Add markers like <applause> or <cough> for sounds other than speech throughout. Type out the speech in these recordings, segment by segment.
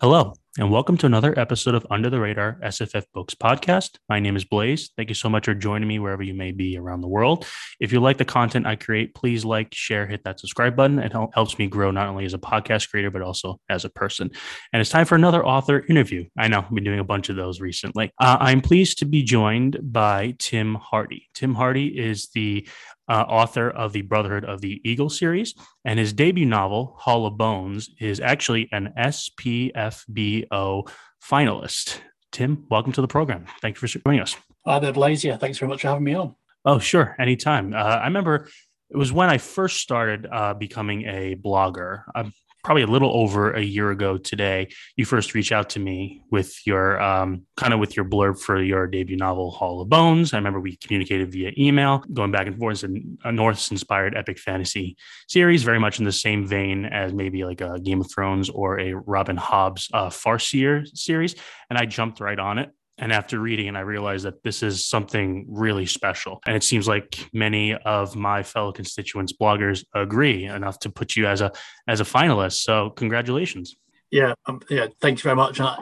Hello, and welcome to another episode of Under the Radar SFF Books podcast. My name is Blaze. Thank you so much for joining me wherever you may be around the world. If you like the content I create, please like, share, hit that subscribe button. It helps me grow not only as a podcast creator, but also as a person. And it's time for another author interview. I know I've been doing a bunch of those recently. Uh, I'm pleased to be joined by Tim Hardy. Tim Hardy is the uh, author of the Brotherhood of the Eagle series, and his debut novel, Hall of Bones, is actually an SPFBO finalist. Tim, welcome to the program. Thank you for joining us. Hi there, Blaze. Yeah, thanks very much for having me on. Oh, sure. Anytime. Uh, I remember it was when I first started uh, becoming a blogger. I'm probably a little over a year ago today, you first reached out to me with your um, kind of with your blurb for your debut novel, Hall of Bones. I remember we communicated via email, going back and forth. And a Norse inspired epic fantasy series, very much in the same vein as maybe like a Game of Thrones or a Robin Hobb's uh, Farseer series. And I jumped right on it. And after reading it, I realized that this is something really special. And it seems like many of my fellow constituents, bloggers, agree enough to put you as a as a finalist. So congratulations. Yeah, um, yeah. you very much. I,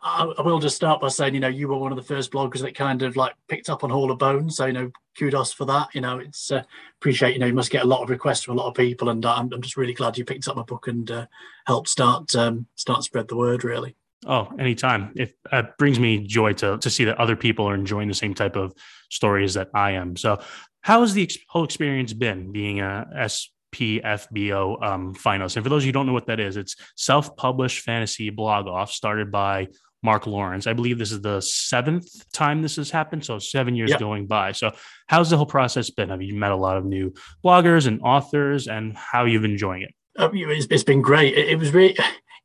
I, I, will just start by saying, you know, you were one of the first bloggers that kind of like picked up on Hall of Bones. So, you know, kudos for that. You know, it's uh, appreciate. You know, you must get a lot of requests from a lot of people, and uh, I'm, I'm just really glad you picked up my book and uh, helped start um, start spread the word. Really. Oh, anytime. It uh, brings me joy to to see that other people are enjoying the same type of stories that I am. So, how has the ex- whole experience been being a SPFBO um, finalist? And for those of you who don't know what that is, it's self-published fantasy blog off started by Mark Lawrence. I believe this is the seventh time this has happened. So seven years yep. going by. So how's the whole process been? Have you met a lot of new bloggers and authors and how you've been enjoying it? Um, it's, it's been great. It, it was really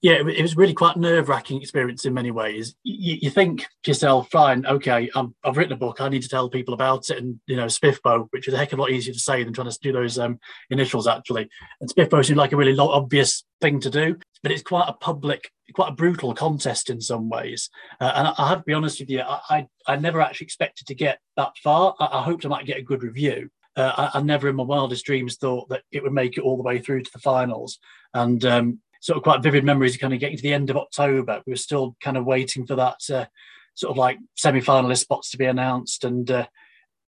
yeah, it, was really quite nerve wracking experience in many ways. You, you, think to yourself, fine, okay, i have written a book, I need to tell people about it, and you know, Spiffbo, which is a heck of a lot easier to say than trying to do those um, initials actually. And Spiffbo seemed like a really obvious thing to do, but it's quite a public, quite a brutal contest in some ways. Uh, and I, I, have to be honest with you, I, I, I, never actually expected to get that far. I, I hoped I might get a good review. Uh, I, I, never in my wildest dreams thought that it would make it all the way through to the finals. And um, sort of quite vivid memories of kind of getting to the end of October. We were still kind of waiting for that uh, sort of like semi-finalist spots to be announced, and uh,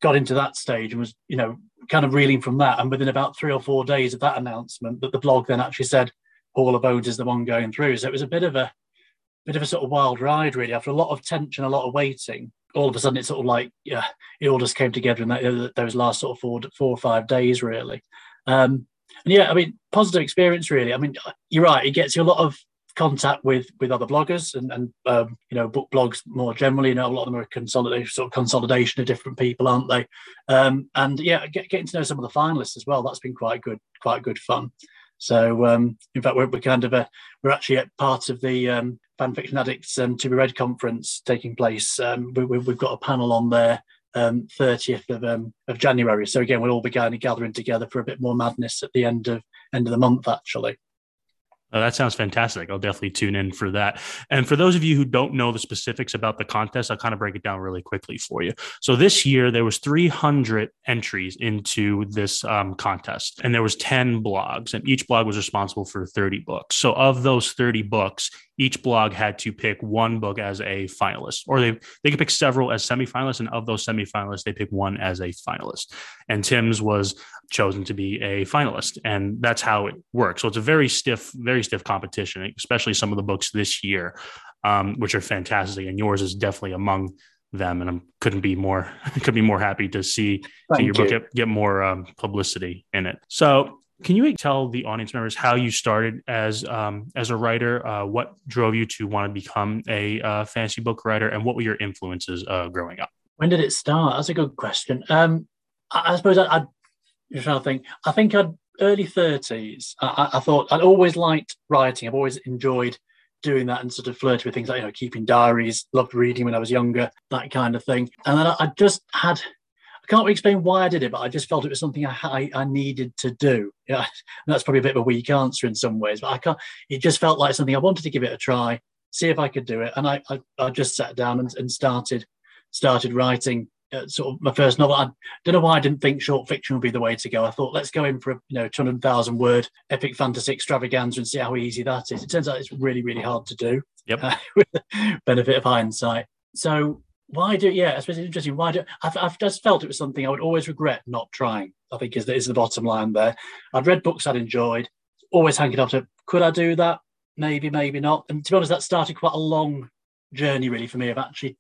got into that stage and was you know kind of reeling from that. And within about three or four days of that announcement, that the blog then actually said of Bones is the one going through. So it was a bit of a bit of a sort of wild ride, really. After a lot of tension, a lot of waiting, all of a sudden it's sort of like yeah, it all just came together in that, those last sort of four four or five days, really. Um, yeah, I mean, positive experience really. I mean, you're right. It gets you a lot of contact with with other bloggers and and um, you know book blogs more generally. You know, a lot of them are consolidation sort of consolidation of different people, aren't they? Um, and yeah, get, getting to know some of the finalists as well. That's been quite good, quite good fun. So um, in fact, we're, we're kind of a, we're actually at part of the um, Fan Fiction Addicts um, to be read conference taking place. Um, we, have got a panel on there um, 30th of, um, of January. So again, we'll all be kind of gathering together for a bit more madness at the end of end of the month, actually. Oh, that sounds fantastic. I'll definitely tune in for that. And for those of you who don't know the specifics about the contest, I'll kind of break it down really quickly for you. So this year there was 300 entries into this um, contest, and there was 10 blogs, and each blog was responsible for 30 books. So of those 30 books, each blog had to pick one book as a finalist, or they they could pick several as semifinalists, and of those semifinalists, they pick one as a finalist. And Tim's was chosen to be a finalist, and that's how it works. So it's a very stiff, very stiff competition, especially some of the books this year, um, which are fantastic, and yours is definitely among them. And I couldn't be more <laughs> could be more happy to see, see your you. book get, get more um, publicity in it. So can you tell the audience members how you started as um, as a writer? Uh, what drove you to want to become a uh, fantasy book writer, and what were your influences uh, growing up? When did it start? That's a good question. Um, I, I, suppose I, I'd, I'm trying to think. I think I'd early thirties. I, I, thought I'd always liked writing. I've always enjoyed doing that and sort of flirting with things like you know keeping diaries. Loved reading when I was younger, that kind of thing. And then I, I just had can't really explain why I did it, but I just felt it was something I, I, I needed to do. Yeah, <laughs> that's probably a bit of a weak answer in some ways, but I can't. It just felt like something I wanted to give it a try, see if I could do it, and I I, I just sat down and, and started started writing uh, sort of my first novel. I don't know why I didn't think short fiction would be the way to go. I thought let's go in for a you know 200,000 word epic fantasy extravaganza and see how easy that is. It turns out it's really really hard to do. Yep. Uh, <laughs> with the benefit of hindsight. So why do yeah? I suppose it's interesting. Why do I've, I've just felt it was something I would always regret not trying. I think is is the bottom line there. I'd read books I'd enjoyed, always hanging up to Could I do that? Maybe, maybe not. And to be honest, that started quite a long journey really for me of actually,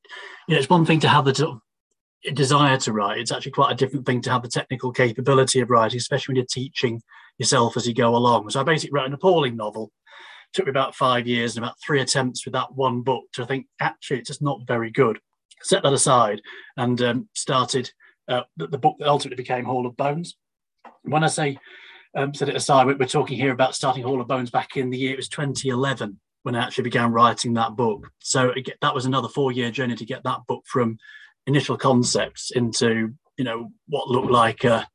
you know, it's one thing to have the sort of desire to write. It's actually quite a different thing to have the technical capability of writing, especially when you're teaching yourself as you go along. So I basically wrote an appalling novel. It took me about five years and about three attempts with that one book to think actually it's just not very good. Set that aside and um, started uh, the, the, book that ultimately became Hall of Bones. When I say um, set it aside, we're talking here about starting Hall of Bones back in the year it was 2011 when I actually began writing that book. So that was another four-year journey to get that book from initial concepts into you know what looked like a,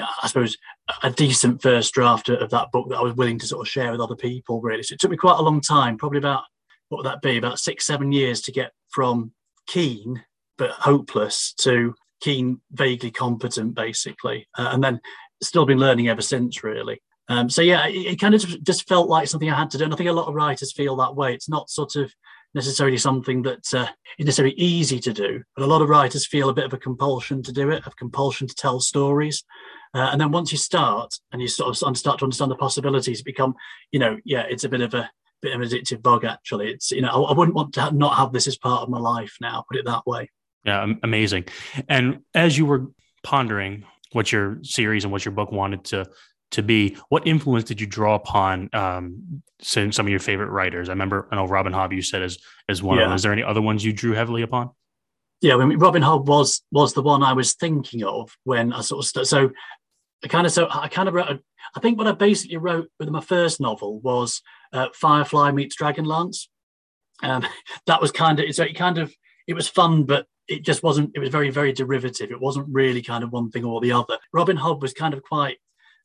I suppose a decent first draft of that book that I was willing to sort of share with other people. Really, so it took me quite a long time, probably about what would that be, about six, seven years to get from keen but hopeless to keen, vaguely competent, basically, uh, and then still been learning ever since, really. Um, so yeah, it, it, kind of just felt like something I had to do, and I think a lot of writers feel that way. It's not sort of necessarily something that uh, is necessarily easy to do, but a lot of writers feel a bit of a compulsion to do it, a compulsion to tell stories. Uh, and then once you start and you sort of start to understand the possibilities, become, you know, yeah, it's a bit of a bit of an addictive bug. Actually, it's you know, I, I wouldn't want to not have this as part of my life now. Put it that way. Yeah, amazing. And as you were pondering what your series and what your book wanted to to be. What influence did you draw upon um, some, some of your favorite writers? I remember, I know Robin Hobb you said as as one yeah. of them. Is there any other ones you drew heavily upon? Yeah, I mean, Robin Hobb was was the one I was thinking of when I sort of st- so I kind of so I kind of wrote. A, I think what I basically wrote with my first novel was uh, Firefly meets Dragonlance. Um, <laughs> that was kind of so it kind of it was fun, but it just wasn't. It was very very derivative. It wasn't really kind of one thing or the other. Robin Hobb was kind of quite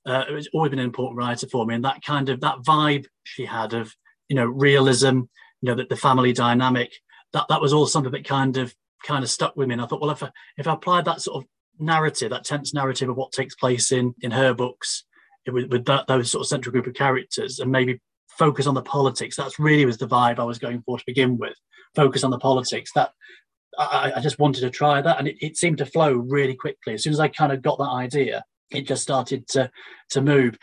uh, it's always been an important writer for me, and that kind of that vibe she had of you know realism, you know that the family dynamic, that that was all something that kind of kind of stuck with me. And I thought, well, if I, if I applied that sort of narrative, that tense narrative of what takes place in in her books, with, with that those sort of central group of characters, and maybe focus on the politics. That's really was the vibe I was going for to begin with. Focus on the politics. That I, I just wanted to try that, and it, it seemed to flow really quickly. As soon as I kind of got that idea, it just started to to move.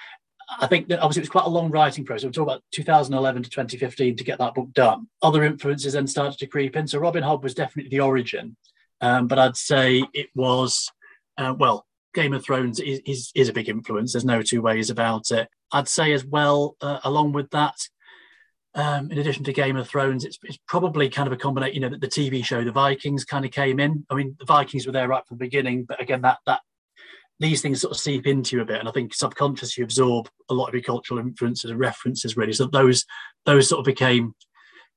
I think that obviously it was quite a long writing process. We're talking about 2011 to 2015 to get that book done. Other influences then started to creep in. So Robin Hobb was definitely the origin, um, but I'd say it was uh, well. Game of Thrones is, is, is a big influence. There's no two ways about it. I'd say as well, uh, along with that, um, in addition to Game of Thrones, it's, it's, probably kind of a combination. You know, the, the TV show, the Vikings, kind of came in. I mean, the Vikings were there right from the beginning, but again, that that these things sort of seep into you a bit, and I think subconsciously absorb a lot of your cultural influences and references, really. So those those sort of became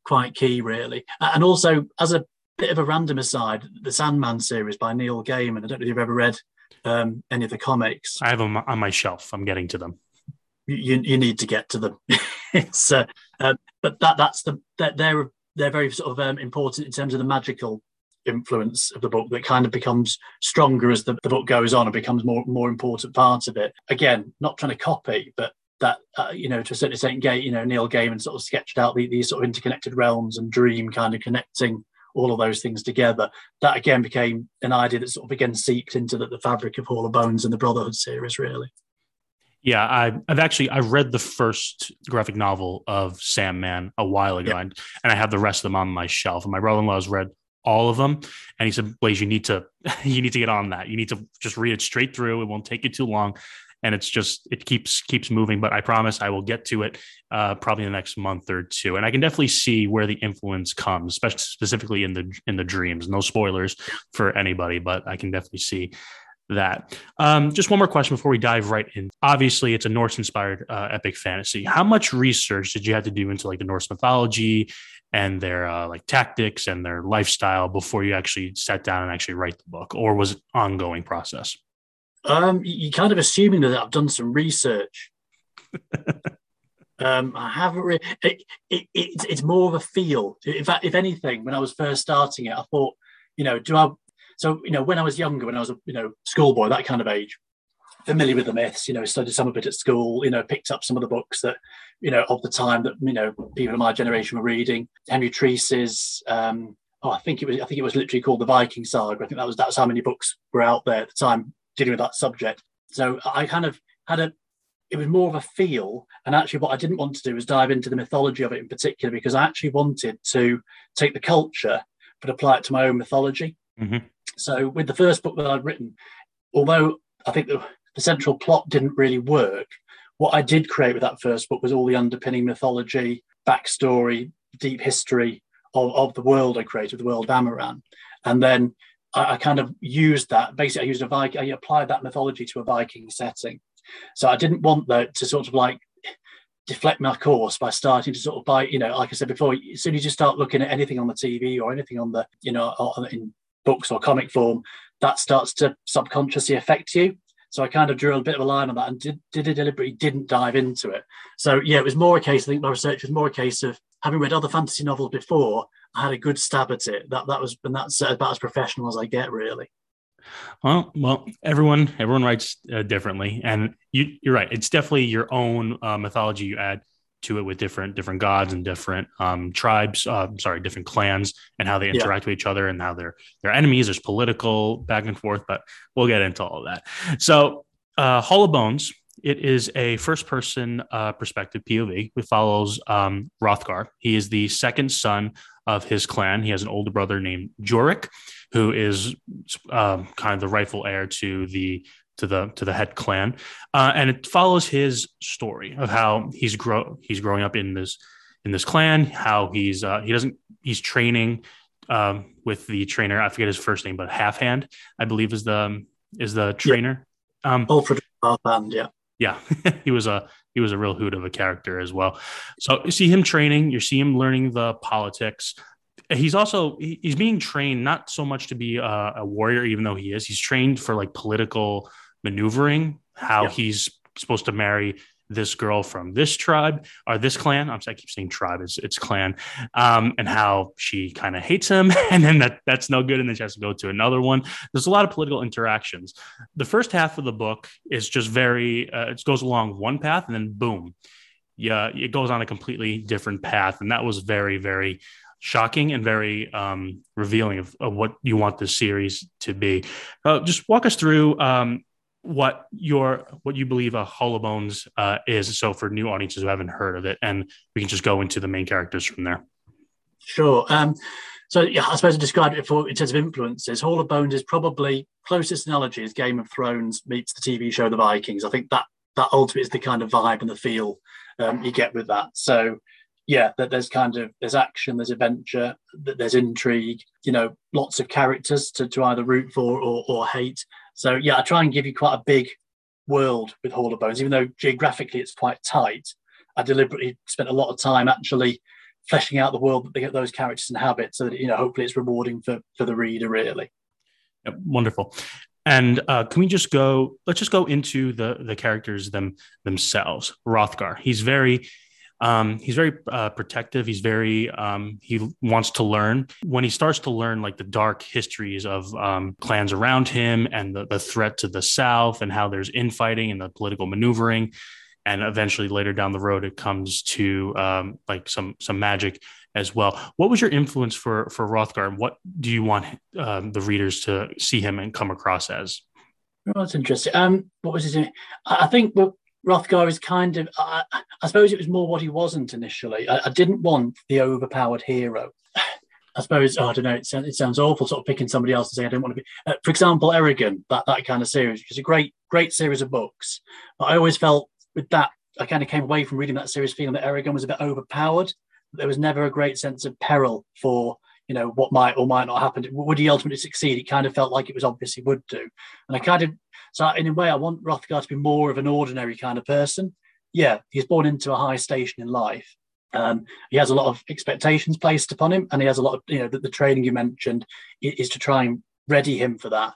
quite key, really. And also, as a bit of a random aside, the Sandman series by Neil Gaiman. I don't know if you've ever read um, any of the comics. I have them on my shelf. I'm getting to them. You, you need to get to them. <laughs> it's, uh, uh, but that that's the that they're they're very sort of um, important in terms of the magical influence of the book that kind of becomes stronger as the, the book goes on and becomes more more important part of it. Again, not trying to copy, but that uh, you know to a certain extent, you know Neil Gaiman sort of sketched out the, these sort of interconnected realms and dream kind of connecting all of those things together. That again became an idea that sort of again seeped into the, the fabric of Hall of Bones and the Brotherhood series, really. Yeah, I, have actually I read the first graphic novel of Sandman a while ago, yep. and, and I have the rest of them on my shelf. And my brother-in-law's read all of them. And he said, Blaze, you need to <laughs> you need to get on that. You need to just read it straight through. It won't take you too long. And it's just it keeps keeps moving. But I promise I will get to it uh, probably in the next month or two. And I can definitely see where the influence comes, especially specifically in the in the dreams. No spoilers for anybody, but I can definitely see that. Um, just one more question before we dive right in. Obviously, it's a Norse inspired uh, epic fantasy. How much research did you have to do into like the Norse mythology and their uh, like tactics and their lifestyle before you actually sat down and actually write the book, or was it ongoing process? Um, you're kind of assuming that I've done some research. <laughs> um, I haven't really. It, it, it, it's more of a feel. In fact, if anything, when I was first starting it, I thought, you know, do I? so you know, when I was younger, when I was a you know schoolboy, that kind of age, familiar with the myths, you know, studied some of it at school, you know, picked up some of the books that, you know, of the time that, you know, people of my generation were reading. Henry Treece's, um, oh, I think it was, I think it was literally called the Viking Saga. I think that was, that's how many books were out there at the time dealing with that subject. So I kind of had a, it was more of a feel. And actually, what I didn't want to do was dive into the mythology of it in particular, because I actually wanted to take the culture but apply it to my own mythology. Mm-hmm. So with the first book that I'd written, although I think the the central plot didn't really work. What I did create with that first book was all the underpinning mythology, backstory, deep history of, of the world I created, the world of Amaran. And then I, I kind of used that. Basically, I used a Viking, I applied that mythology to a Viking setting. So I didn't want that to sort of like deflect my course by starting to sort of buy, you know, like I said before, as soon as you start looking at anything on the TV or anything on the, you know, in books or comic form, that starts to subconsciously affect you. So I kind of drew a bit of a line on that and did, did it deliberately didn't dive into it. So yeah, it was more a case, I think my research was more a case of having read other fantasy novels before, I had a good stab at it. That that was and that's about as professional as I get really. Well, well, everyone everyone writes uh, differently, and you, you're right. It's definitely your own uh, mythology you add to it with different different gods and different um, tribes. Uh, sorry, different clans and how they interact yeah. with each other and how they're they're enemies. There's political back and forth, but we'll get into all of that. So, uh, Hall of Bones. It is a first person uh, perspective POV. It follows um, Hrothgar. He is the second son of his clan. He has an older brother named Jorek, who is um, kind of the rightful heir to the to the to the head clan, uh, and it follows his story of how he's grow he's growing up in this in this clan, how he's uh, he doesn't he's training um, with the trainer. I forget his first name, but Halfhand, I believe, is the is the trainer. Yeah. Um, Alfred Half Hand, yeah, yeah, <laughs> he was a he was a real hoot of a character as well. So you see him training, you see him learning the politics. He's also he's being trained not so much to be a, a warrior, even though he is. He's trained for like political maneuvering, how yeah. he's supposed to marry this girl from this tribe or this clan. I'm sorry, I keep saying tribe, it's, it's clan, um, and how she kind of hates him, <laughs> and then that that's no good, and then she has to go to another one. There's a lot of political interactions. The first half of the book is just very, uh, it goes along one path, and then boom, yeah, it goes on a completely different path, and that was very, very shocking and very um, revealing of, of, what you want this series to be. Uh, just walk us through um, what your what you believe a Hall of Bones uh, is. So for new audiences who haven't heard of it, and we can just go into the main characters from there. Sure. Um, so yeah, I suppose I described it before in terms of influences. Hall of Bones is probably closest analogy is Game of Thrones meets the TV show The Vikings. I think that that ultimately is the kind of vibe and the feel um, you get with that. So yeah, that there's kind of there's action, there's adventure, there's intrigue. You know, lots of characters to, to either root for or, or hate. So yeah, I try and give you quite a big world with Hall of Bones, even though geographically it's quite tight. I deliberately spent a lot of time actually fleshing out the world that those characters inhabit, so that you know hopefully it's rewarding for for the reader. Really, yep, wonderful. And uh, can we just go? Let's just go into the the characters them themselves. Hrothgar, he's very um, he's very uh, protective. He's very um, he wants to learn. When he starts to learn like the dark histories of um, clans around him and the, the threat to the south and how there's infighting and the political maneuvering, and eventually later down the road it comes to um, like some some magic as well. What was your influence for for Hrothgar? What do you want um, the readers to see him and come across as? Well, that's interesting. Um, what was his? I think Hrothgar is kind of, I, I, suppose it was more what he wasn't initially. I, I didn't want the overpowered hero. <sighs> I suppose, oh, I don't know, it, sounds, it sounds awful sort of picking somebody else and saying, I don't want to be, uh, for example, Eragon, that, that kind of series, which is a great, great series of books. But I always felt with that, I kind of came away from reading that series feeling that Eragon was a bit overpowered. There was never a great sense of peril for, you know, what might or might not happen. Would he ultimately succeed? It kind of felt like it was obvious he would do. And I kind of so in a way, I want Hrothgar to be more of an ordinary kind of person. Yeah, he's born into a high station in life. Um, he has a lot of expectations placed upon him, and he has a lot of you know the, the training you mentioned is to try and ready him for that.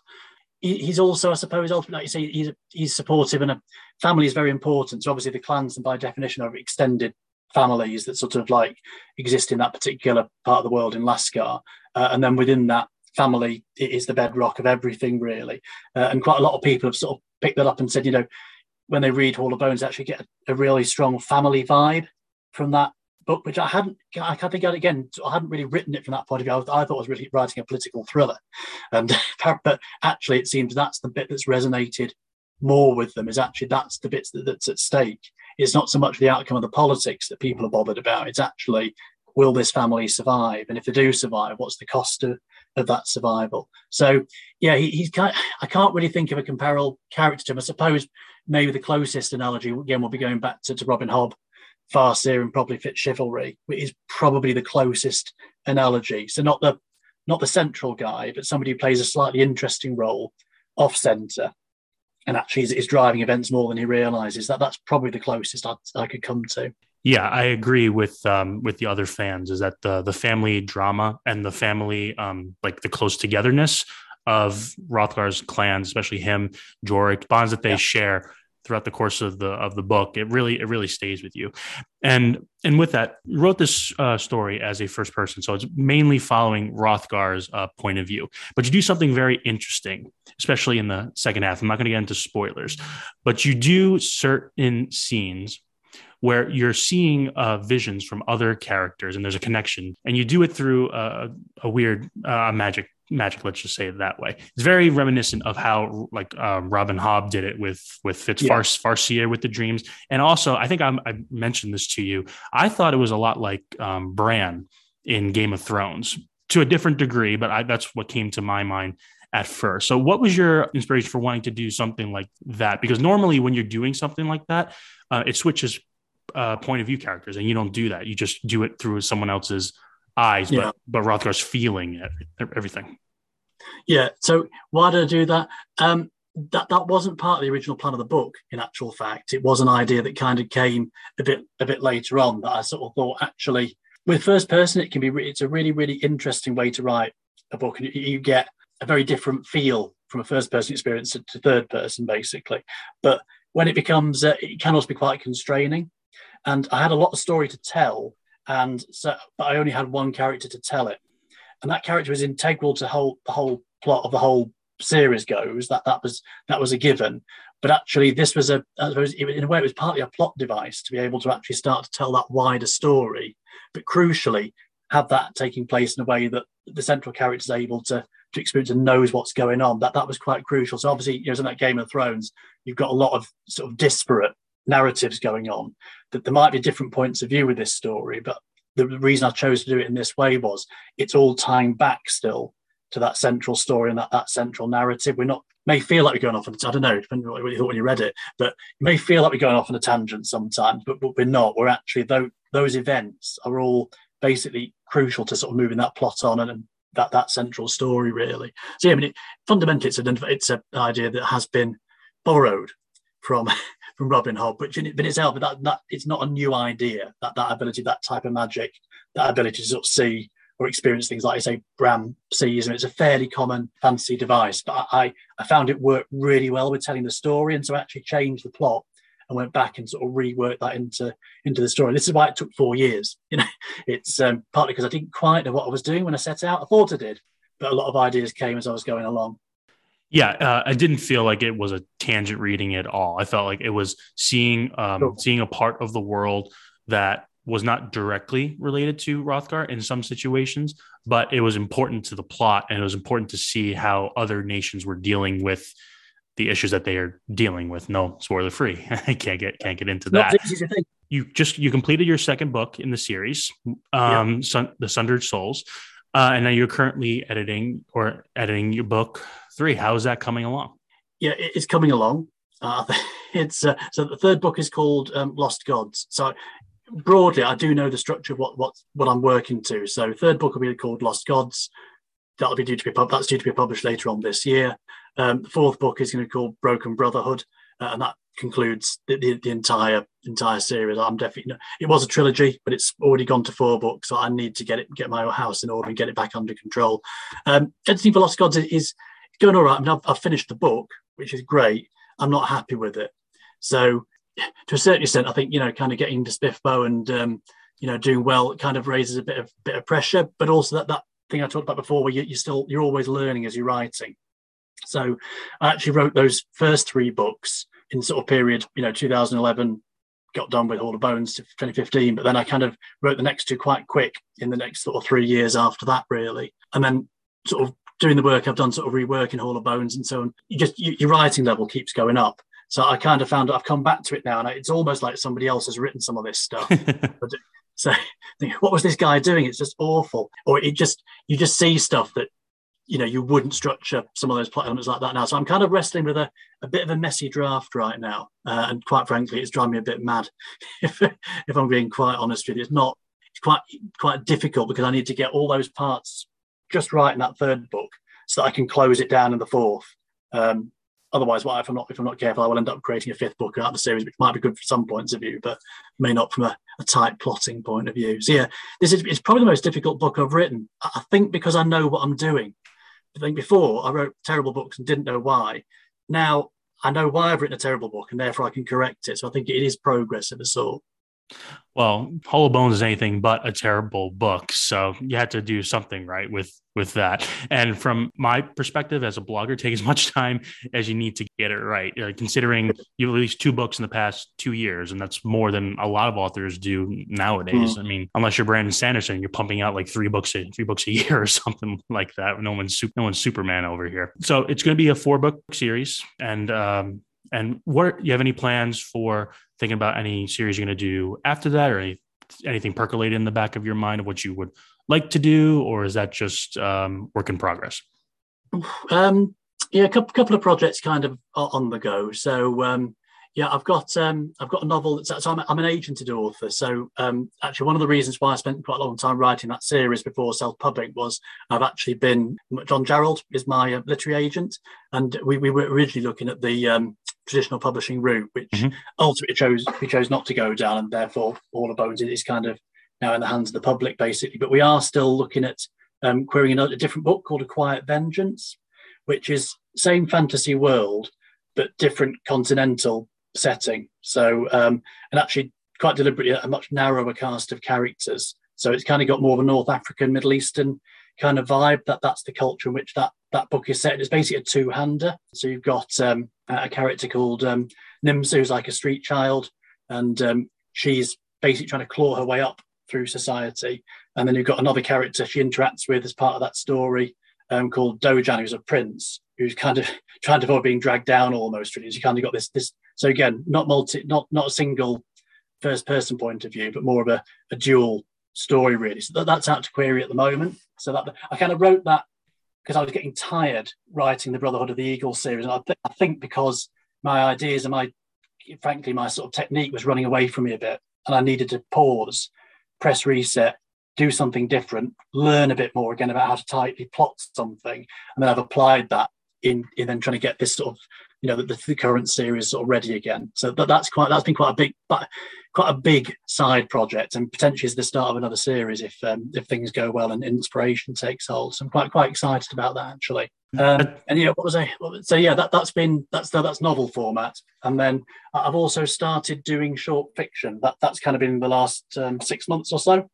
He, he's also, I suppose, ultimately, like you say, he's he's supportive, and a family is very important. So obviously, the clans, and by definition, are extended families that sort of like exist in that particular part of the world in Lascar, uh, and then within that, family is the bedrock of everything, really. Uh, and quite a lot of people have sort of picked that up and said, you know, when they read Hall of Bones, actually get a, a really strong family vibe from that book, which I hadn't, I can't think of it again, I hadn't really written it from that point of view. I, was, I thought I was really writing a political thriller. And, <laughs> but actually, it seems that's the bit that's resonated more with them, is actually that's the bits that, that's at stake. It's not so much the outcome of the politics that people are bothered about, it's actually will this family survive? And if they do survive, what's the cost of, of that survival? So, yeah, he, he's kind. Of, I can't really think of a comparable character to him. I suppose maybe the closest analogy again we'll be going back to, to Robin Hobb, Farseer, and probably Fitz Chivalry, which is probably the closest analogy. So not the not the central guy, but somebody who plays a slightly interesting role off center and actually is, is driving events more than he realizes. That that's probably the closest I, I could come to. Yeah, I agree with um, with the other fans. Is that the the family drama and the family um, like the close togetherness of Hrothgar's clans, especially him, Jorek, bonds that they yeah. share throughout the course of the of the book. It really it really stays with you, and and with that, you wrote this uh, story as a first person, so it's mainly following Hrothgar's uh, point of view. But you do something very interesting, especially in the second half. I'm not going to get into spoilers, but you do certain scenes where you're seeing uh, visions from other characters and there's a connection and you do it through a, a weird uh, magic magic let's just say it that way. It's very reminiscent of how like uh, robin hobb did it with with fitz yeah. Farseer with the dreams. And also i think I'm, i mentioned this to you i thought it was a lot like um, bran in game of thrones to a different degree but I, that's what came to my mind at first. So what was your inspiration for wanting to do something like that? Because normally when you're doing something like that uh, it switches uh, point of view characters, and you don't do that. You just do it through someone else's eyes, yeah. but but Hrothgar's feeling it, everything. Yeah. So why did I do that? Um, that that wasn't part of the original plan of the book. In actual fact, it was an idea that kind of came a bit a bit later on. That I sort of thought actually with first person, it can be it's a really really interesting way to write a book, and you get a very different feel from a first person experience to, to third person, basically. But when it becomes, uh, it can also be quite constraining and I had a lot of story to tell, and so but I only had one character to tell it, and that character was integral to whole the whole plot of the whole series goes. That that was that was a given, but actually this was a I suppose in a way it was partly a plot device to be able to actually start to tell that wider story, but crucially have that taking place in a way that the central character is able to to experience and knows what's going on. That that was quite crucial. So obviously, you know, in that Game of Thrones, you've got a lot of sort of disparate narratives going on that there might be different points of view with this story but the reason i chose to do it in this way was it's all tying back still to that central story and that, that central narrative we're not may feel like we're going off on I don't know, depending on what you thought when you read it, but you may feel like we're going off on a tangent sometimes, but, but we're not. We're actually those those events are all basically crucial to sort of moving that plot on and, and that that central story really. So yeah, I mean, it, fundamentally, it's an it's an idea that has been borrowed from from Robin Hobb, which in, in itself, that, that it's not a new idea. That that ability, that type of magic, that ability to sort of see or experience things like I say Bran sees, and it's a fairly common fantasy device. But I I found it worked really well with telling the story, and so I actually changed the plot and went back and sort of reworked that into into the story. This is why it took four years. <laughs> You know, it's um, partly because I didn't quite know what I was doing when I set out. I thought I did, but a lot of ideas came as I was going along. Yeah, uh, I didn't feel like it was a tangent reading at all. I felt like it was seeing um, cool. seeing a part of the world that was not directly related to Hrothgar in some situations, but it was important to the plot and it was important to see how other nations were dealing with the issues that they are dealing with. No spoiler free. <laughs> I can't get can't get into that. You just you completed your second book in the series, um, yeah. Sun, the Sundered Souls, uh, and now you're currently editing or editing your book three. How is that coming along? Yeah, it's coming along. Uh, <laughs> it's uh, so the third book is called um, Lost Gods. So broadly, I do know the structure of what what what I'm working to. So third book will be called Lost Gods. That'll be due to be pub- that's due to be published later on this year. Um, the fourth book is going to be called Broken Brotherhood, uh, and that concludes the, the, the, entire entire series. I'm definitely it was a trilogy, but it's already gone to four books, so I need to get it get my house in order and get it back under control. Um, for Lost Gods is going all right. I mean, I've, I've finished the book, which is great. I'm not happy with it. So, to a certain extent, I think you know, kind of getting to Spiffbo and um, you know doing well, kind of raises a bit of bit of pressure. But also that that thing I talked about before, where you, you're still you're always learning as you're writing. So I actually wrote those first three books in sort of period, you know, 2011, got done with Hall of Bones to 2015, but then I kind of wrote the next two quite quick in the next sort of three years after that, really. And then sort of doing the work I've done, sort of reworking Hall of Bones and so on, you just you, your writing level keeps going up. So I kind of found I've come back to it now, and it's almost like somebody else has written some of this stuff. <laughs> so <laughs> what was this guy doing? It's just awful. Or it just you just see stuff that you know you wouldn't structure some of those plot elements like that now. So I'm kind of wrestling with a, a bit of a messy draft right now, uh, and quite frankly, it's driving me a bit mad. <laughs> if if I'm being quite honest with you, it's not. It's quite quite difficult because I need to get all those parts just right in that third book so that I can close it down in the fourth. Um, otherwise, if I'm not if I'm not careful, I will end up creating a fifth book out of the series, which might be good from some points of view, but may not from a, a tight plotting point of view. So yeah, this is it's probably the most difficult book I've written. I think because I know what I'm doing. I think before I wrote terrible books and didn't know why. Now I know why I've written a terrible book and therefore I can correct it. So I think it is progress of a sort. Well, Hall of Bones is anything but a terrible book, so you had to do something right with with that. And from my perspective as a blogger, take as <laughs> much time as you need to get it right. Uh, considering you released two books in the past two years, and that's more than a lot of authors do nowadays. Mm. I mean, unless you're Brandon Sanderson, you're pumping out like three books a three books a <laughs> year or something like that. No one's no one's Superman over here. So it's going to be a four book series, and um, and what you have any plans for thinking about any series you're going to do after that, or any, anything percolate in the back of your mind of what you would like to do, or is that just um, work in progress? Um, yeah, a couple, couple of projects kind of on the go. So um, yeah, I've got um, I've got a novel that's so I'm, I'm an agented author. So um, actually, one of the reasons why I spent quite a long time writing that series before self-public was I've actually been John Jarrold is my uh, literary agent, and we, we were originally looking at the um, traditional publishing route, which mm-hmm. ultimately chose we chose not to go down, and therefore Hall of Bones is kind of now in the hands of the public, basically. But we are still looking at um, querying a, a different book called A Quiet Vengeance, which is same fantasy world but different continental setting. So, um, and actually quite deliberately a much narrower cast of characters. So it's kind of got more of a North African, Middle Eastern kind of vibe. That that's the culture in which that that book is set. It's basically a two-hander. So you've got um, a character called um, Nimsa, who's like a street child, and um, she's basically trying to claw her way up through society. And then you've got another character she interacts with as part of that story um, called Dojan, who's a prince who's kind of <laughs> trying to avoid being dragged down almost. Really, so you kind of got this this. So again, not multi, not not a single first person point of view, but more of a, a dual story really. So that, that's out to query at the moment. So that I kind of wrote that because I was getting tired writing the Brotherhood of the Eagle series, and I, th- I think because my ideas and my frankly my sort of technique was running away from me a bit, and I needed to pause, press reset, do something different, learn a bit more again about how to tightly plot something, and then I've applied that in in then trying to get this sort of you know the, the current series sort of ready again. So that, that's quite that's been quite a big but quite a big side project and potentially is the start of another series if um, if things go well and inspiration takes hold. So I'm quite quite excited about that actually. Um, and yeah, what was I? So yeah, that that's been that's that's novel format, and then I've also started doing short fiction. That that's kind of been the last um, six months or so.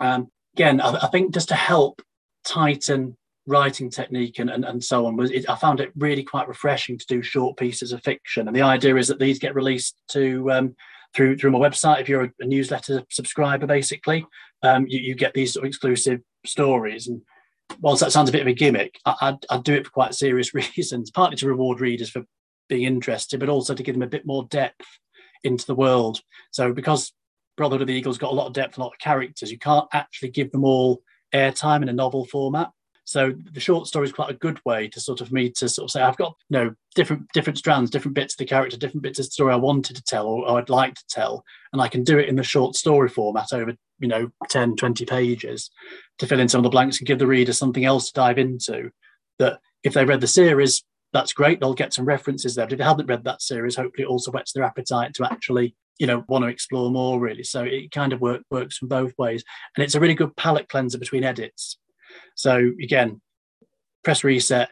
Um, again, I, I, think just to help tighten writing technique and, and, and so on was it, I found it really quite refreshing to do short pieces of fiction. And the idea is that these get released to um, through through my website. If you're a, a newsletter subscriber, basically, um, you, you get these sort of exclusive stories. And whilst that sounds a bit of a gimmick, I, I'd, I'd do it for quite serious <laughs> reasons, partly to reward readers for being interested, but also to give them a bit more depth into the world. So because Brotherhood of the Eagle's got a lot of depth, a lot of characters. You can't actually give them all airtime in a novel format. So the short story is quite a good way to sort of me to sort of say I've got you know different different strands, different bits of the character, different bits of the story I wanted to tell or, or I'd like to tell, and I can do it in the short story format over you know 10, 20 pages to fill in some of the blanks and give the reader something else to dive into. That if they read the series, that's great. They'll get some references there. But if they haven't read that series, hopefully it also whets their appetite to actually you know want to explore more really so it kind of work, works from both ways and it's a really good palette cleanser between edits so again press reset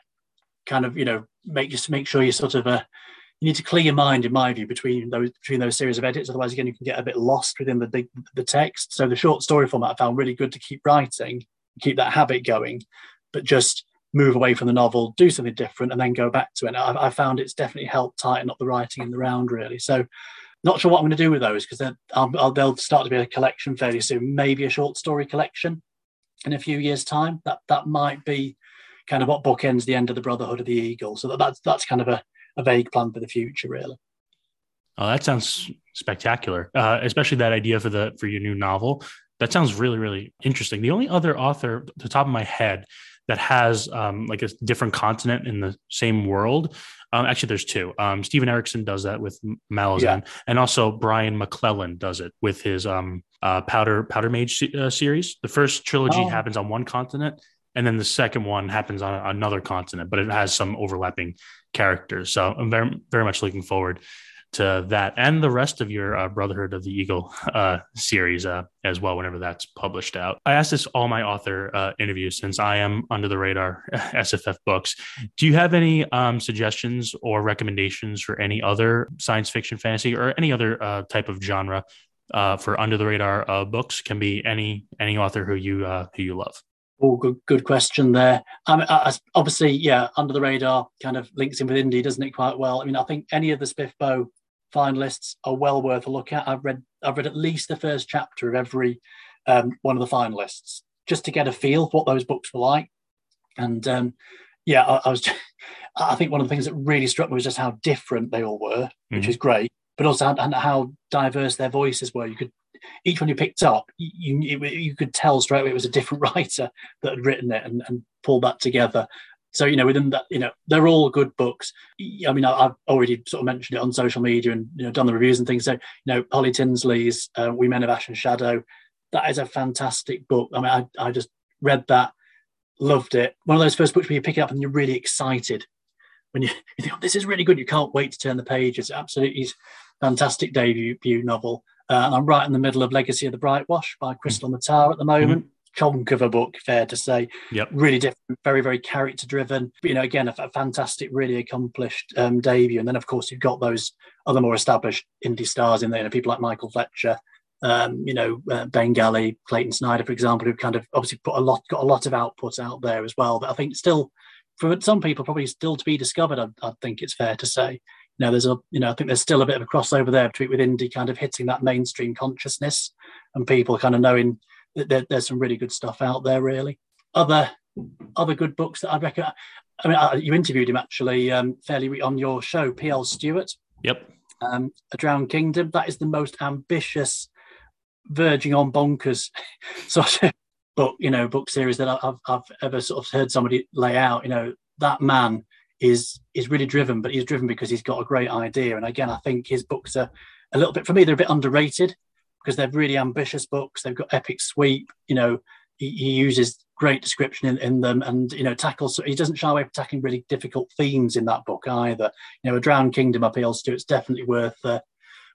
kind of you know make just make sure you sort of uh, you need to clear your mind in my view between those between those series of edits otherwise again you can get a bit lost within the big the text so the short story format i found really good to keep writing keep that habit going, but just move away from the novel, do something different, and then go back to it. I, I found it's definitely helped tighten up the writing in the round, really. So, not sure what I'm going to do with those because they'll start to be a collection fairly soon. Maybe a short story collection in a few years' time. That that might be kind of what bookends the end of the Brotherhood of the Eagle. So that, that's that's kind of a, a vague plan for the future, really. Oh, that sounds spectacular, uh, especially that idea for the for your new novel. That sounds really really interesting. The only other author, the top of my head, that has um, like a different continent in the same world. Um, actually, there's two. Um, Steven Erikson does that with Malazan, yeah. and also Brian McClellan does it with his um, uh, Powder Powder Mage uh, series. The first trilogy oh. happens on one continent, and then the second one happens on another continent, but it has some overlapping characters. So I'm very very much looking forward to that and the rest of your uh, Brotherhood of the Eagle uh, series uh, as well, whenever that's published out. I asked this all my author uh, interviews since I am under the radar <laughs> SFF books. Do you have any um, suggestions or recommendations for any other science fiction, fantasy, or any other uh, type of genre uh, for under the radar books? Can be any any author who you who you love. Oh, good, good question there. Um, obviously, yeah, under the radar kind of links in with indie, doesn't it? Quite well. I mean, I think any of the SPFBO finalists are well worth a look at. I've read I've read at least the first chapter of every um, one of the finalists just to get a feel for what those books were like. And um, yeah, I, I was. <laughs> I think one of the things that really struck me was just how different they all were, mm-hmm. which is great, but also how, how diverse their voices were. You could each one you picked up, you, you, you could tell straight away it was a different <laughs> writer that had written it and, and pulled that together. So you know, within that, you know, they're all good books. I mean, I've already sort of mentioned it on social media and you know done the reviews and things. So you know, Holly Tinsley's uh, "We Men of Ash and Shadow," that is a fantastic book. I mean, I, I just read that, loved it. One of those first books where you pick it up and you're really excited when you, <laughs> you think, oh, "This is really good." You can't wait to turn the page. It's absolutely fantastic debut novel. Uh, and I'm right in the middle of Legacy of the Brightwash by Krystle Matar at the moment. Mm-hmm chunk of a book, fair to say. Yep. Really different, very, very character driven. You know, again, a, a fantastic, really accomplished um, debut. And then, of course, you've got those other more established indie stars in there, you know, people like Michael Fletcher, um, you know, uh, Ben Galley, Clayton Snyder, for example, who've kind of obviously put a lot, got a lot of output out there as well. But I think still, for some people, probably still to be discovered, I, I think it's fair to say. You know, there's a, you know, I think there's still a bit of a crossover there between with indie kind of hitting that mainstream consciousness and people kind of knowing there, there's some really good stuff out there. Really, other other good books that I'd recommend. I mean, I, you interviewed him actually um, fairly on your show, P.L. Stuart. Yep. Um, a Drowned Kingdom. That is the most ambitious, verging on bonkers <laughs> sort of book, you know, book series that I've, I've ever sort of heard somebody lay out. You know, that man is is really driven, but he's driven because he's got a great idea. And again, I think his books are a little bit for me. They're a bit underrated because they're really ambitious books. They've got epic sweep. You know, he, he uses great description in, in them, and you know, tackles. He doesn't shy away from tackling really difficult themes in that book either. You know, a Drowned Kingdom appeals to. It's definitely worth uh,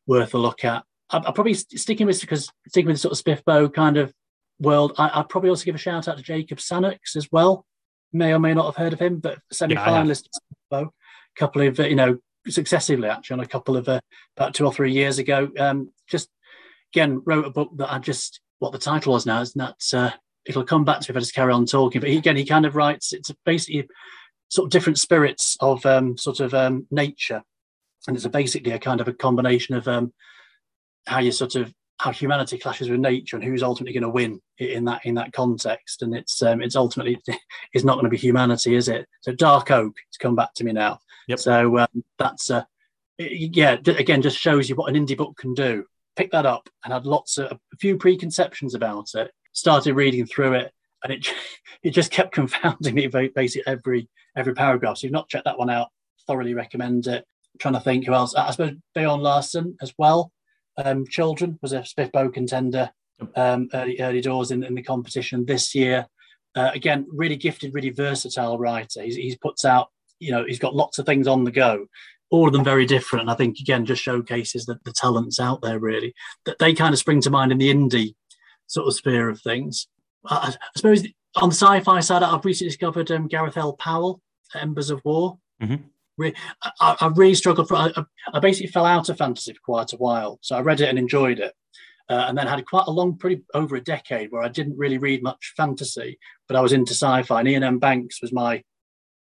worth a look at. I, will probably sticking with because sticking with the sort of SPFBO kind of world. I, would probably also give a shout out to Jacob Sannox as well. May or may not have heard of him, but semi-finalist yeah, SPFBO. couple of you know successively actually on a couple of uh, about two or three years ago. Um, just again wrote a book that I just what the title was now is that uh, it'll come back to me if I just carry on talking. But he, again, he kind of writes it's basically sort of different spirits of um, sort of um, nature, and it's a basically a kind of a combination of um, how you sort of how humanity clashes with nature and who's ultimately going to win in that in that context. And it's um, it's ultimately <laughs> it's not going to be humanity, is it? So Dark Oak, it's come back to me now. Yep. So um, that's uh, yeah, again, just shows you what an indie book can do picked that up and had lots of a few preconceptions about it. Started reading through it, and it <laughs> it just kept <laughs> confounding me basically every every paragraph. So you've not checked that one out, thoroughly recommend it. I'm trying to think who else. I suppose Bjorn Larssen as well. Um, Children was a SPFBO contender um, early early doors in, in the competition this year. Uh, again, really gifted, really versatile writer. He's, he's puts out, you know, he's got lots of things on the go all of them very different. And I think again just showcases that the talents out there really that they kind of spring to mind in the indie sort of sphere of things. I, I suppose on the sci-fi side, I've recently discovered um, Gareth L. Powell, Embers of War. Mm-hmm. I, I, really struggled for. I, I, basically fell out of fantasy for quite a while, so I read it and enjoyed it. uh, and then had quite a long, pretty over a decade where I didn't really read much fantasy, but I was into sci-fi. And Iain M. Banks was my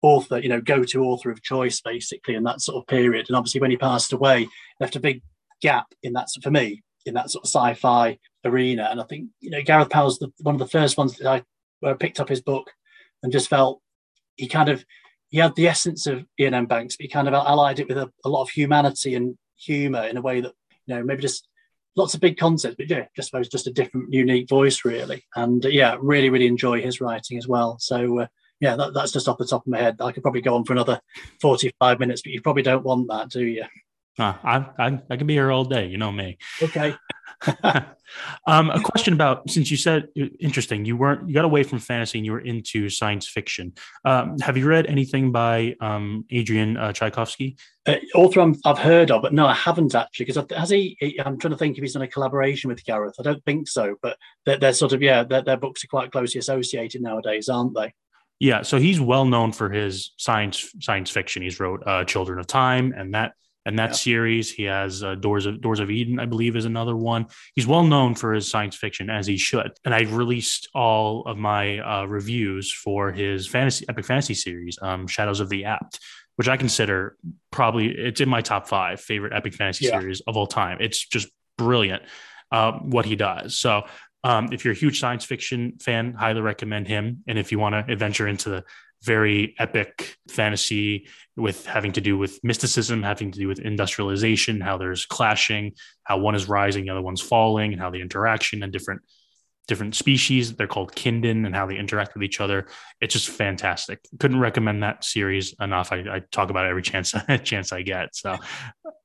author, you know, go-to author of choice, basically, in that sort of period. And obviously, when he passed away, left a big gap in that for me in that sort of sci-fi arena. And I think you know Gareth Powell's the, one of the first ones that I where I picked up his book and just felt he kind of he had the essence of Iain M. Banks, but he kind of allied it with a, a lot of humanity and humour in a way that you know maybe just lots of big concepts, but yeah, just suppose just a different, unique voice, really. And uh, yeah, really, really enjoy his writing as well. So uh, yeah, that, that's just off the top of my head. I could probably go on for another forty-five minutes, but you probably don't want that, do you? Uh, I, I I can be here all day. You know me. Okay. <laughs> <laughs> um, a question about since you said interesting, you weren't you got away from fantasy and you were into science fiction. Um, have you read anything by um, Adrian uh, Tchaikovsky? Uh, author i have heard of, but no, I haven't actually. Because has he? I'm trying to think if he's done a collaboration with Gareth. I don't think so, but they're, they're sort of yeah, their books are quite closely associated nowadays, aren't they? Yeah, so he's well known for his science science fiction. He's wrote uh, Children of Time, and that and that yeah. series. He has uh, Doors of Doors of Eden, I believe, is another one. He's well known for his science fiction, as he should. And I've released all of my uh, reviews for his fantasy epic fantasy series, um, Shadows of the Apt, which I consider probably it's in my top five favorite epic fantasy yeah. series of all time. It's just brilliant uh, what he does. So. Um, if you're a huge science fiction fan, highly recommend him. And if you want to adventure into the very epic fantasy with having to do with mysticism, having to do with industrialization, how there's clashing, how one is rising, the other one's falling, and how the interaction and different different species they're called Kinden and how they interact with each other it's just fantastic couldn't recommend that series enough i, I talk about it every <laughs> chance chance i get so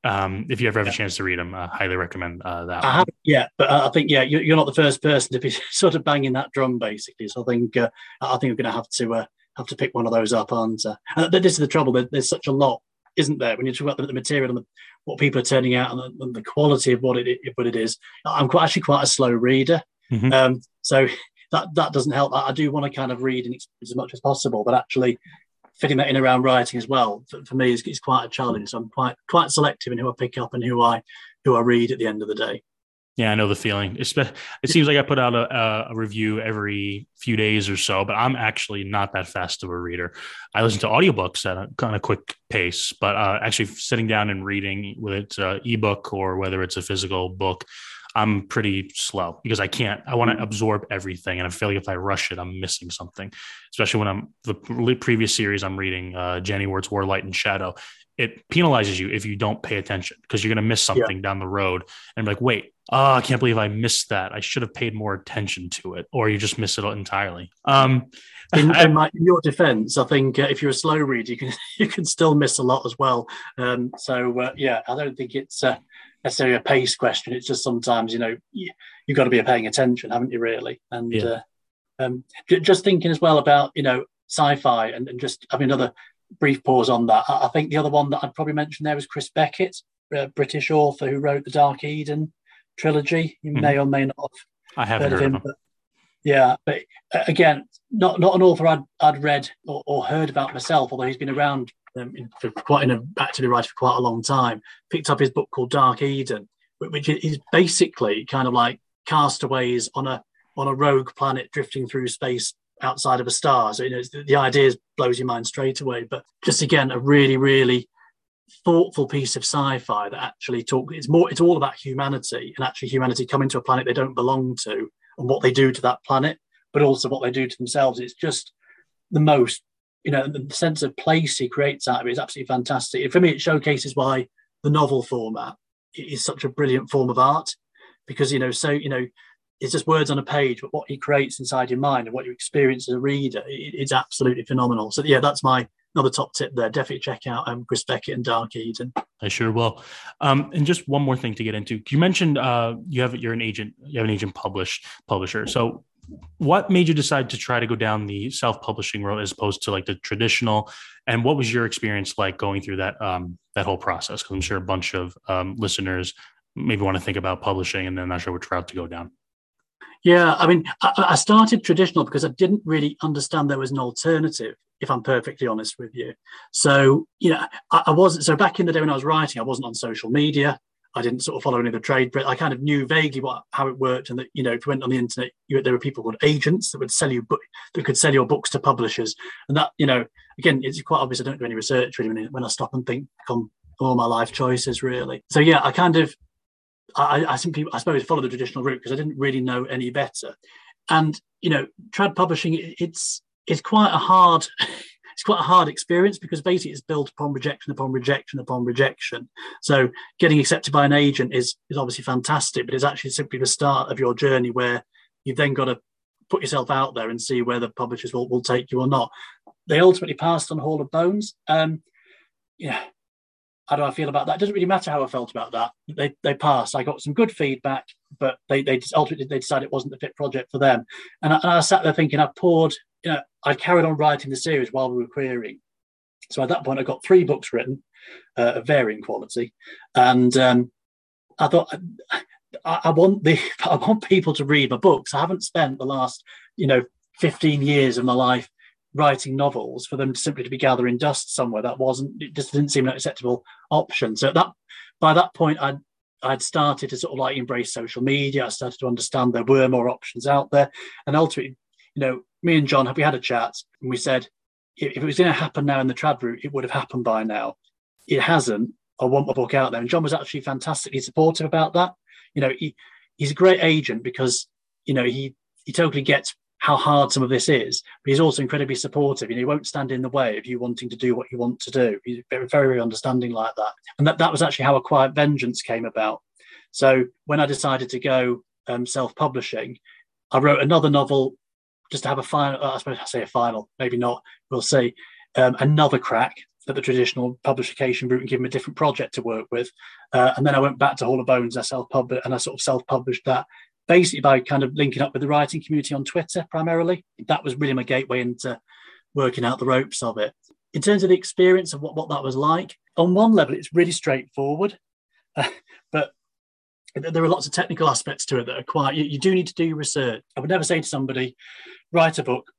um, if you ever have yeah. a chance to read them i highly recommend uh, that i haven't yet but i think yeah you're not the first person to be <laughs> sort of banging that drum basically so i think uh, i think we're going to have to uh, have to pick one of those up, aren't I? And this is the trouble. There's such a lot, isn't there? When you talk about the, material and the, what people are turning out and the, and the, quality of what it what it is, I'm quite actually quite a slow reader, mm-hmm. um, so that that doesn't help. I, I do want to kind of read and experience as much as possible, but actually fitting that in around writing as well for, for me is, is quite a challenge. So I'm quite quite selective in who I pick up and who I who I read at the end of the day. Yeah, I know the feeling. It's, it seems like I put out a, a, review every few days or so, but I'm actually not that fast of a reader. I listen to audiobooks at a kind of quick pace, but uh, actually sitting down and reading, whether it's an ebook or whether it's a physical book, I'm pretty slow because I can't. I want to absorb everything, and I feel like if I rush it, I'm missing something. Especially when I'm the previous series I'm reading, uh, Janny Wurts War, Light, and Shadow. It penalizes you if you don't pay attention because you're going to miss something yeah. down the road and be like, wait, oh, I can't believe I missed that. I should have paid more attention to it, or you just miss it entirely. Um, in, <laughs> in, my, in, your defense, I think uh, if you're a slow reader, you can <laughs> you can still miss a lot as well. Um, so uh, yeah, I don't think it's uh, necessarily a pace question. It's just sometimes you know you, have got to be paying attention, haven't you? Really, and yeah. Uh, um, just thinking as well about you know sci-fi and, and just having another brief pause on that. I, I, think the other one that I'd probably mention there was Chris Beckett, British author who wrote the Dark Eden trilogy. You mm-hmm. may or may not have I haven't heard, heard of him. But yeah, but uh, again, not not an author I'd, I'd read or, or heard about myself, although he's been around um, for quite in a actively writing for quite a long time. Picked up his book called Dark Eden, which is basically kind of like castaways on a on a rogue planet drifting through space outside of a star. So you know the, the idea blows your mind straight away. But just again, a really really thoughtful piece of sci-fi that actually talk it's more it's all about humanity and actually humanity coming to a planet they don't belong to and what they do to that planet but also what they do to themselves it's just the most you know the sense of place he creates out of it is absolutely fantastic for me it showcases why the novel format is such a brilliant form of art because you know so you know it's just words on a page but what he creates inside your mind and what you experience as a reader it, it's absolutely phenomenal so yeah that's my another top tip there. Definitely check out um, Chris Beckett and Dark Eden. I sure will. Um, and just one more thing to get into. You mentioned uh, you have you're an agent. You have an agent published publisher. So what made you decide to try to go down the self-publishing road as opposed to like the traditional and what was your experience like going through that um, that whole process because i'm sure a bunch of um, listeners maybe want to think about publishing and they're not sure which route to go down yeah i mean I, I started traditional because i didn't really understand there was an alternative if I'm perfectly honest with you. So, you know, I, I, wasn't, so back in the day when I was writing, I wasn't on social media. I didn't sort of follow any of the trade, but I kind of knew vaguely what how it worked, and that you know if you went on the internet, you, there were people called agents that would sell you book that could sell your books to publishers, and that you know again it's quite obvious I don't do any research really when I stop and think on all my life choices really. So yeah, I kind of I, I simply I suppose follow the traditional route because I didn't really know any better, and you know trad publishing it's it's quite a hard <laughs> it's quite a hard experience because basically it's built upon rejection upon rejection upon rejection. So getting accepted by an agent is is obviously fantastic, but it's actually simply the start of your journey where you've then got to put yourself out there and see whether publishers will, will take you or not. They ultimately passed on Hall of Bones. Um, yeah, how do I feel about that? It doesn't really matter how I felt about that. They they passed. I got some good feedback, but they they ultimately they decided it wasn't the fit project for them. And I, and I sat there thinking, I poured you know, I carried on writing the series while we were querying. So at that point, I got three books written uh, of varying quality, and um, I thought I, I, want the <laughs> I want people to read my books. I haven't spent the last you know 15 years of my life writing novels for them simply to be gathering dust somewhere. That wasn't it. Just didn't seem an acceptable option. So at that by that point, I'd I'd started to sort of like embrace social media. I started to understand there were more options out there, and ultimately, you know, me and John, have we had a chat and we said, if it was going to happen now in the trad route, it would have happened by now. It hasn't. I want my book out there. And John was actually fantastically supportive about that. You know, he, he's a great agent because, you know, he, he totally gets how hard some of this is, but he's also incredibly supportive. You know, he won't stand in the way of you wanting to do what you want to do. He's very, very understanding like that. And that, that was actually how A Quiet Vengeance came about. So when I decided to go um, self-publishing, I wrote another novel just to have a final, I suppose I say a final, maybe not, we'll see, um, another crack at the traditional publication route and give them a different project to work with. Uh, and then I went back to Hall of Bones, I self-published, and I sort of self-published that basically by kind of linking up with the writing community on Twitter primarily. That was really my gateway into working out the ropes of it. In terms of the experience of what, what that was like, on one level, it's really straightforward. Uh, <laughs> but there are lots of technical aspects to it that are quite you, you, do need to do your research. I would never say to somebody write a book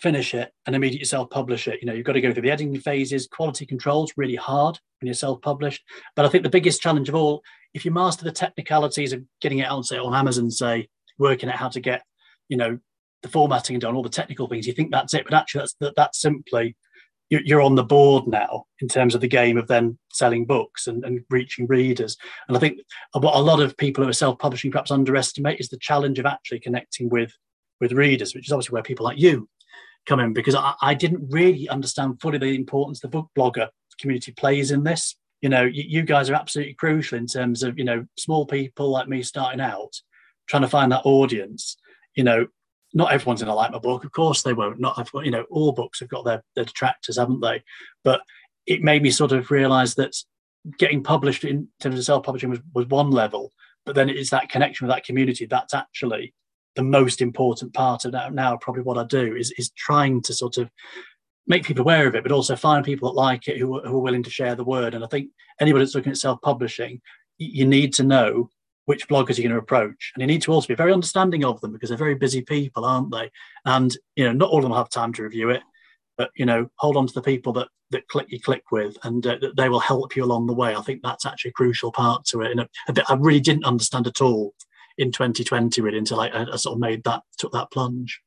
finish it and immediately self-publish it. You know you've got to go through the editing phases. Quality controls really hard when you're self-published. But i think the biggest challenge of all if you master the technicalities of getting it on say on amazon say working out how to get you know the formatting and done all the technical things you think that's it. But actually that's that, that's simply you're on the board now in terms of the game of then selling books and, and reaching readers. And I think what a lot of people who are self-publishing perhaps underestimate is the challenge of actually connecting with with readers, which is obviously where people like you come in, because I, I didn't really understand fully the importance the book blogger community plays in this. You know, you, you guys are absolutely crucial in terms of, you know, small people like me starting out, trying to find that audience. You know, not everyone's going to like my book. Of course they won't. Not got, you know, all books have got their, their detractors, haven't they? But it made me sort of realize that getting published in terms of self-publishing was, was one level, but then it's that connection with that community that's actually the most important part of that now probably what I do is is trying to sort of make people aware of it, but also find people that like it who, who are willing to share the word. And I think anybody that's looking at self-publishing, you need to know which bloggers you're going to approach. And you need to also be very understanding of them because they're very busy people, aren't they? And you know, not all of them have time to review it, but you know, hold on to the people that that click you click with, and uh, they will help you along the way. I think that's actually a crucial part to it, and a, a bit I really didn't understand at all in 2020 really until I, I sort of made that took that plunge.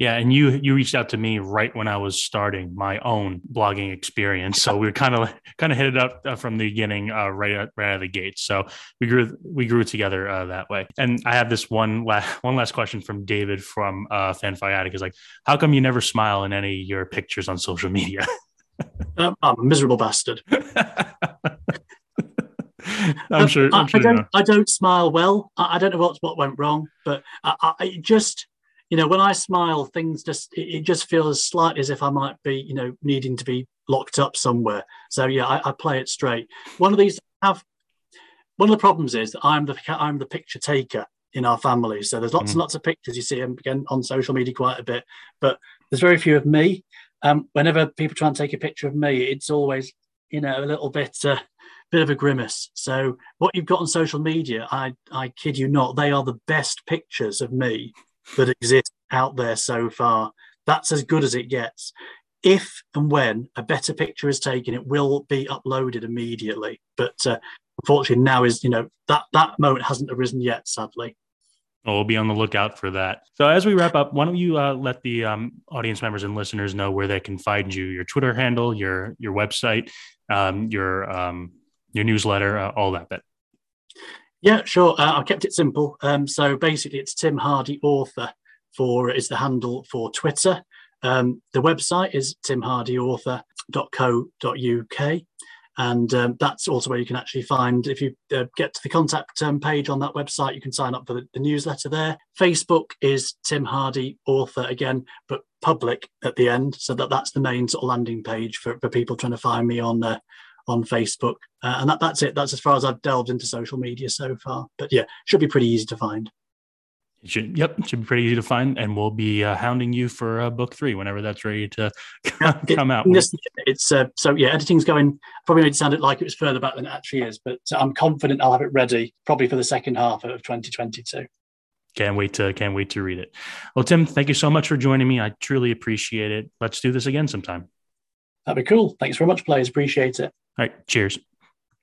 Yeah, and you you reached out to me right when I was starting my own blogging experience, so we were kind of kind of hit it up uh, from the beginning, uh, right out, right out of the gate. So we grew we grew together uh, that way. And I have this one last one last question from David from uh, FanFiAddict is like, how come you never smile in any of your pictures on social media? <laughs> I'm a miserable bastard. <laughs> I'm sure. I'm sure I, don't. I don't smile well. I, I, don't know what what went wrong, but I, I just you know, when I smile, things just it, it, just feels slightly as if I might be, you know, needing to be locked up somewhere. So yeah, I, I play it straight. One of these have one of the problems is that I'm the I'm the picture taker in our family. So there's lots mm. and lots of pictures you see them again on social media quite a bit, but there's very few of me. Um, whenever people try and take a picture of me, it's always you know a little bit uh, bit of a grimace. So what you've got on social media, I I kid you not, they are the best pictures of me that exist out there so far. That's as good as it gets. If and when a better picture is taken, it will be uploaded immediately. But uh, unfortunately, now is you know that that moment hasn't arisen yet, sadly. Well, we'll be on the lookout for that. So, as we wrap up, why don't you uh, let the um, audience members and listeners know where they can find you, your Twitter handle, your your website, um, your um, your newsletter, uh, all that bit. Yeah, sure. Uh, I kept it simple. Um, so basically, it's Tim Hardie Author for is the handle for Twitter. Um, the website is timhardieauthor.co.uk. And um, that's also where you can actually find, if you uh, get to the contact um, page on that website, you can sign up for the, the, newsletter there. Facebook is Tim Hardie Author again, but public at the end. So that, that's the main sort of landing page for, for people trying to find me on uh, on Facebook. Uh, and that, that's it. That's as far as I've delved into social media so far. But yeah, should be pretty easy to find. It should, yep, it should be pretty easy to find, and we'll be uh, hounding you for uh, book three whenever that's ready to <laughs> come out. This, it's uh, so yeah, editing's going. Probably made it sound like it was further back than it actually is, but I'm confident I'll have it ready probably for the second half of 2022. Can't wait to can't wait to read it. Well, Tim, thank you so much for joining me. I truly appreciate it. Let's do this again sometime. That'd be cool. Thanks very much, players. Appreciate it. All right. Cheers.